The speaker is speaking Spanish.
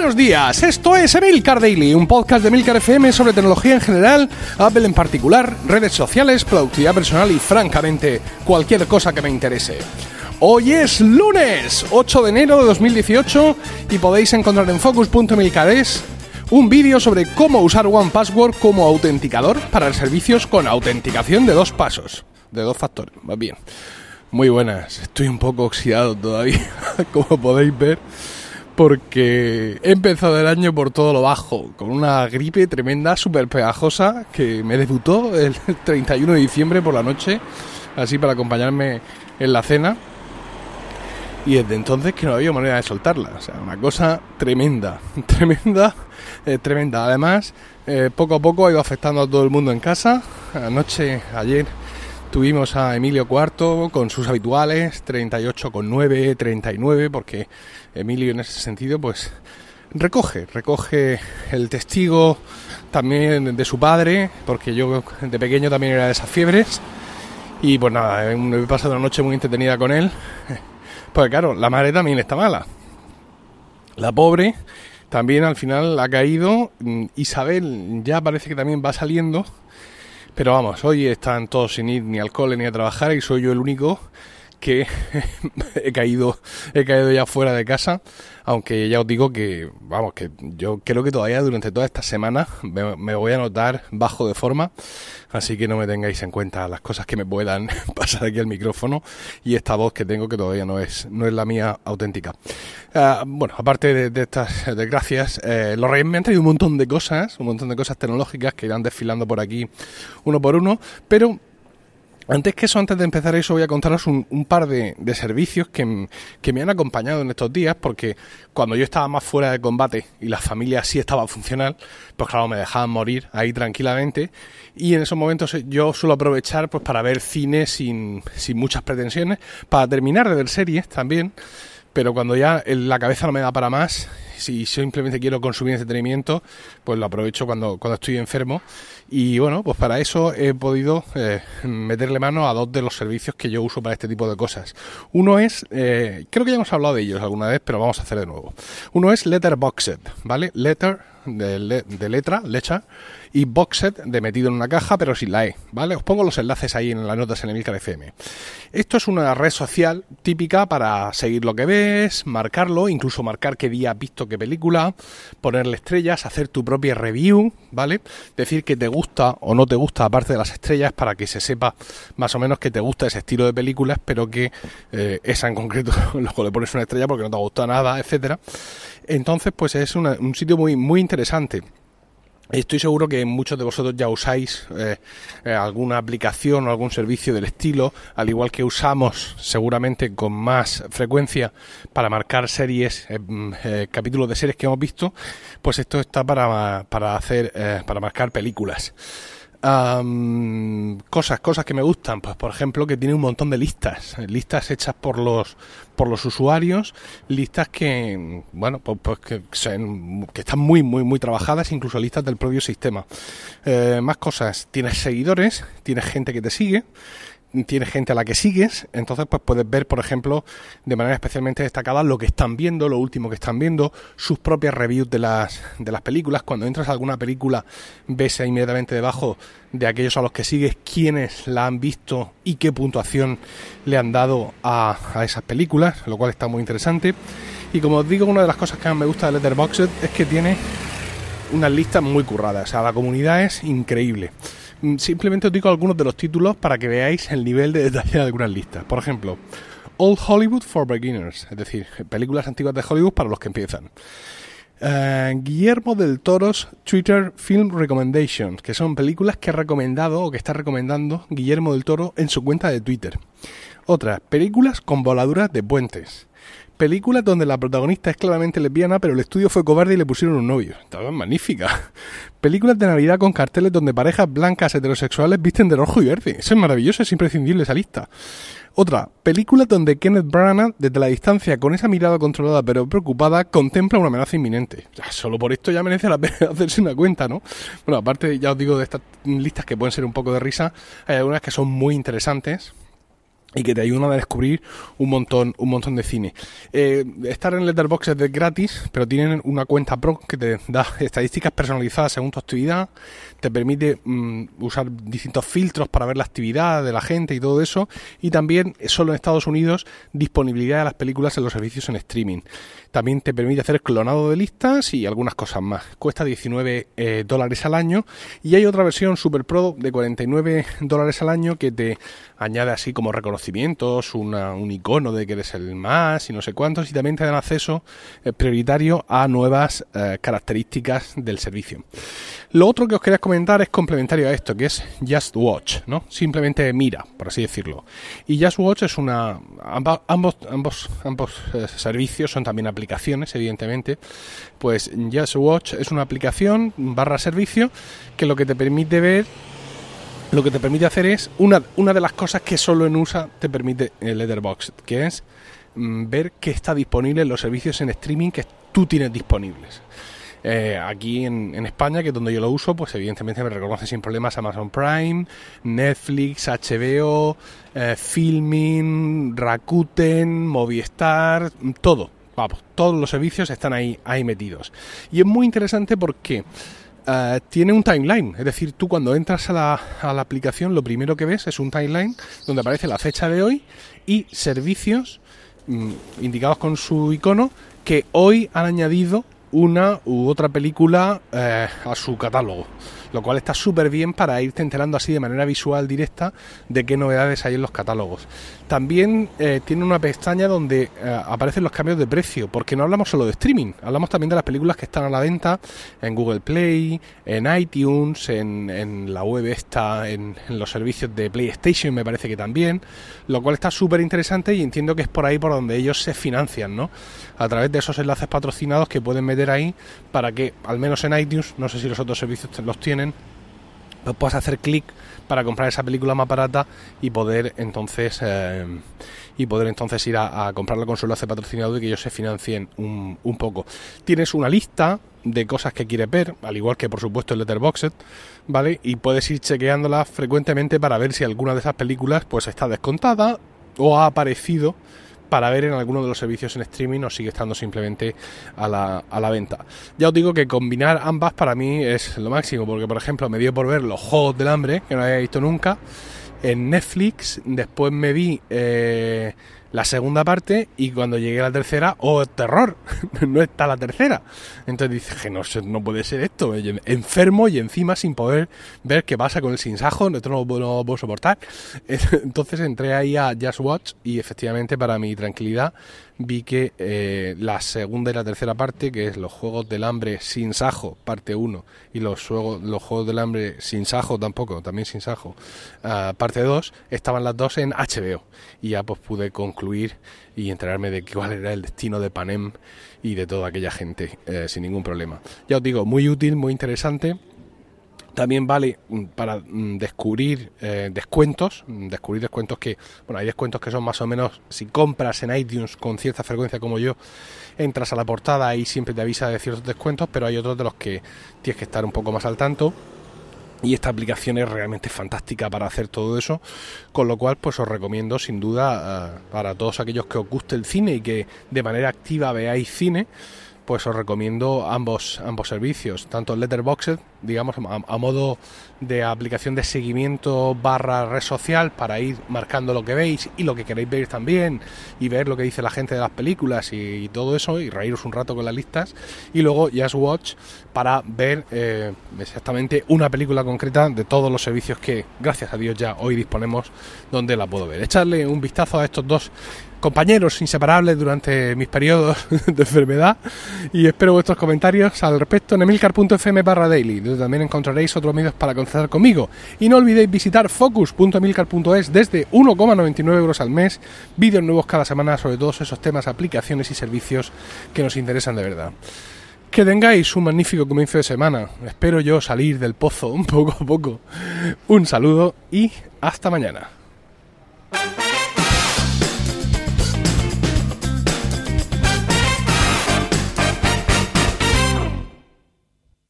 Buenos días, esto es Emilcar Daily, un podcast de Emilcar FM sobre tecnología en general, Apple en particular, redes sociales, productividad personal y francamente cualquier cosa que me interese. Hoy es lunes 8 de enero de 2018 y podéis encontrar en focus.emilcares un vídeo sobre cómo usar One Password como autenticador para servicios con autenticación de dos pasos, de dos factores, más bien. Muy buenas, estoy un poco oxidado todavía, como podéis ver porque he empezado el año por todo lo bajo, con una gripe tremenda, súper pegajosa, que me debutó el 31 de diciembre por la noche, así para acompañarme en la cena. Y desde entonces que no había manera de soltarla. O sea, una cosa tremenda, tremenda, eh, tremenda. Además, eh, poco a poco ha ido afectando a todo el mundo en casa. Anoche, ayer, Tuvimos a Emilio IV con sus habituales 38,9, 39, porque Emilio en ese sentido pues recoge, recoge el testigo también de su padre, porque yo de pequeño también era de esas fiebres. Y pues nada, he pasado una noche muy entretenida con él. Pues claro, la madre también está mala. La pobre también al final ha caído. Isabel ya parece que también va saliendo pero vamos, hoy están todos sin ir ni al cole ni a trabajar y soy yo el único que he caído he caído ya fuera de casa aunque ya os digo que vamos que yo creo que todavía durante toda esta semana me, voy a notar bajo de forma así que no me tengáis en cuenta las cosas que me puedan pasar aquí al micrófono y esta voz que tengo que todavía no es no es la mía auténtica. Ah, bueno aparte de, estas desgracias eh, los reyes me han traído un montón de cosas un montón de cosas tecnológicas que irán desfilando por aquí uno por uno pero antes que eso, antes de empezar eso, voy a contaros un, par de, servicios que, me han acompañado en estos días, porque cuando yo estaba más fuera de combate y la familia sí estaba funcional, pues claro, me dejaban morir ahí tranquilamente. Y en esos momentos yo suelo aprovechar pues para ver cine sin, sin muchas pretensiones, para terminar de ver series también, pero cuando ya la cabeza no me da para más si simplemente quiero consumir entretenimiento, pues lo aprovecho cuando, cuando estoy enfermo. Y bueno, pues para eso he podido eh, meterle mano a dos de los servicios que yo uso para este tipo de cosas. Uno es, eh, creo que ya hemos hablado de ellos alguna vez, pero vamos a hacer de nuevo. Uno es Letterboxd, ¿vale? Letter de, de letra, lecha, y Boxset de metido en una caja, pero sin la E, ¿vale? Os pongo los enlaces ahí en las notas en Emilcar FM. Esto es una red social típica para seguir lo que ves, marcarlo, incluso marcar qué día has visto qué película, ponerle estrellas, hacer tu propia review, ¿vale? Decir que te gusta o no te gusta, aparte de las estrellas, para que se sepa más o menos que te gusta ese estilo de películas, pero que eh, esa en concreto luego le pones una estrella porque no te gusta nada, etcétera. Entonces, pues es un sitio muy, muy interesante. Estoy seguro que muchos de vosotros ya usáis eh, eh, alguna aplicación o algún servicio del estilo, al igual que usamos seguramente con más frecuencia para marcar series, eh, mm, capítulos de series que hemos visto, pues esto está para, para hacer, para marcar películas cosas, cosas que me gustan, pues por ejemplo que tiene un montón de listas, listas hechas por los por los usuarios, listas que bueno, pues, pues que, que, están muy muy muy trabajadas, incluso listas del propio sistema. Eh, más cosas, tienes seguidores, tienes gente que te sigue, tienes gente a la que sigues, entonces pues puedes ver, por ejemplo, de manera especialmente destacada lo que están viendo, lo último que están viendo, sus propias reviews de las, de las películas. Cuando entras a alguna película, ves inmediatamente debajo de aquellos a los que sigues quiénes la han visto y qué puntuación le han dado a, a esas películas, lo cual está muy interesante. Y como os digo, una de las cosas que más me gusta de Letterboxd es que tiene unas listas muy curradas, o sea, la comunidad es increíble. Mm, simplemente os digo algunos de los títulos para que veáis el nivel de detalle de algunas listas. Por ejemplo, Old Hollywood for Beginners, es decir, películas antiguas de Hollywood para los que empiezan. Eh, Guillermo del Toro's Twitter Film Recommendations, que son películas que ha recomendado o que está recomendando Guillermo del Toro en su cuenta de Twitter. Otras, películas con voladuras de puentes. Películas donde la protagonista es claramente lesbiana, pero el estudio fue cobarde y le pusieron un novio. Estaba magnífica. Películas de Navidad con carteles donde parejas blancas heterosexuales visten de rojo y verde. Eso es maravilloso, es imprescindible esa lista. Otra, películas donde Kenneth Branagh, desde la distancia, con esa mirada controlada pero preocupada, contempla una amenaza inminente. solo por esto ya merece hacerse una cuenta, ¿no? Bueno, aparte, ya os digo, de estas listas que pueden ser un poco de risa, hay algunas que son muy interesantes y que te ayudan a descubrir un montón, un montón de cine. Eh, estar en Letterboxd es gratis, pero tienen una cuenta pro que te da estadísticas personalizadas según tu actividad, te permite mm, usar distintos filtros para ver la actividad de la gente y todo eso, y también solo en Estados Unidos disponibilidad de las películas en los servicios en streaming. También te permite hacer clonado de listas y algunas cosas más. Cuesta 19 eh, dólares al año y hay otra versión Super Pro de 49 dólares al año que te añade así como reconocimientos, un icono de que eres el más y no sé cuántos y también te dan acceso eh, prioritario a nuevas eh, características del servicio. Lo otro que os quería comentar es complementario a esto, que es Just Watch, ¿no? Simplemente mira, por así decirlo. Y Just Watch es una... ambos, ambos, ambos servicios son también aplicaciones, evidentemente, pues Just Watch es una aplicación barra servicio que lo que te permite ver lo que te permite hacer es una, una de las cosas que solo en USA te permite el Letterboxd, que es mm, ver qué está disponible en los servicios en streaming que tú tienes disponibles. Eh, aquí en, España, que es donde yo lo uso, pues evidentemente me reconoce sin problemas Amazon Prime, Netflix, HBO, eh, Filming, Rakuten, Movistar, todo todos los servicios están ahí, ahí metidos. Y es muy interesante porque eh, tiene un timeline, es decir, tú cuando entras a la, a la, aplicación lo primero que ves es un timeline donde aparece la fecha de hoy y servicios mm, indicados con su icono que hoy han añadido una u otra película eh, a su catálogo lo cual está súper bien para irte enterando así de manera visual directa de qué novedades hay en los catálogos. También eh, tiene una pestaña donde eh, aparecen los cambios de precio, porque no hablamos solo de streaming, hablamos también de las películas que están a la venta en Google Play, en iTunes, en, la web esta, en, en, los servicios de PlayStation me parece que también, lo cual está súper interesante y entiendo que es por ahí por donde ellos se financian, ¿no? A través de esos enlaces patrocinados que pueden meter ahí para que, al menos en iTunes, no sé si los otros servicios los tienen, pues puedes hacer clic para comprar esa película más barata y poder entonces eh, y poder entonces ir a, comprarla con su enlace patrocinado y que ellos se financien un, un, poco. Tienes una lista de cosas que quieres ver, al igual que por supuesto el Letterboxd, ¿vale? Y puedes ir chequeándolas frecuentemente para ver si alguna de esas películas pues está descontada o ha aparecido para ver en alguno de los servicios en streaming o sigue estando simplemente a la, a la venta. Ya os digo que combinar ambas para mí es lo máximo, porque por ejemplo me dio por ver los Juegos del Hambre, que no había visto nunca, en Netflix, después me vi... Eh, la segunda parte y cuando llegué a la tercera, ¡oh, terror! no está la tercera. Entonces dije, no, no puede ser esto. Enfermo y encima sin poder ver qué pasa con el sinsajo, esto no, lo puedo soportar. Entonces entré ahí a Just Watch y efectivamente para mi tranquilidad vi que eh, la segunda y la tercera parte, que es los Juegos del Hambre sin Sajo, parte 1, y los, juegos, los Juegos del Hambre sin Sajo tampoco, también sin Sajo, uh, parte 2, estaban las dos en HBO. Y ya pues pude concluir y enterarme de cuál era el destino de Panem y de toda aquella gente, eh, sin ningún problema. Ya os digo, muy útil, muy interesante también vale mm, para mm, descubrir eh, descuentos, mm, descubrir descuentos que, bueno, hay descuentos que son más o menos, si compras en iTunes con cierta frecuencia como yo, entras a la portada y siempre te avisa de ciertos descuentos, pero hay otros de los que tienes que estar un poco más al tanto. Y esta aplicación es realmente fantástica para hacer todo eso, con lo cual pues os recomiendo sin duda eh, para todos aquellos que os guste el cine y que de manera activa veáis cine, pues os recomiendo ambos, ambos servicios, tanto Letterboxd, digamos, a, modo de aplicación de seguimiento barra red social para ir marcando lo que veis y lo que queréis ver también y ver lo que dice la gente de las películas y, todo eso y reíros un rato con las listas y luego Just Watch para ver eh, exactamente una película concreta de todos los servicios que gracias a Dios ya hoy disponemos donde la puedo ver. Echarle un vistazo a estos dos compañeros inseparables durante mis periodos de enfermedad y espero vuestros comentarios al respecto en emilcar.fm barra daily, donde también encontraréis otros medios para contactar conmigo. Y no olvidéis visitar focus.emilcar.es desde 1,99 euros al mes, vídeos nuevos cada semana sobre todos esos temas, aplicaciones y servicios que nos interesan de verdad. Que tengáis un magnífico comienzo de semana. Espero yo salir del pozo un poco a poco. Un saludo y hasta mañana.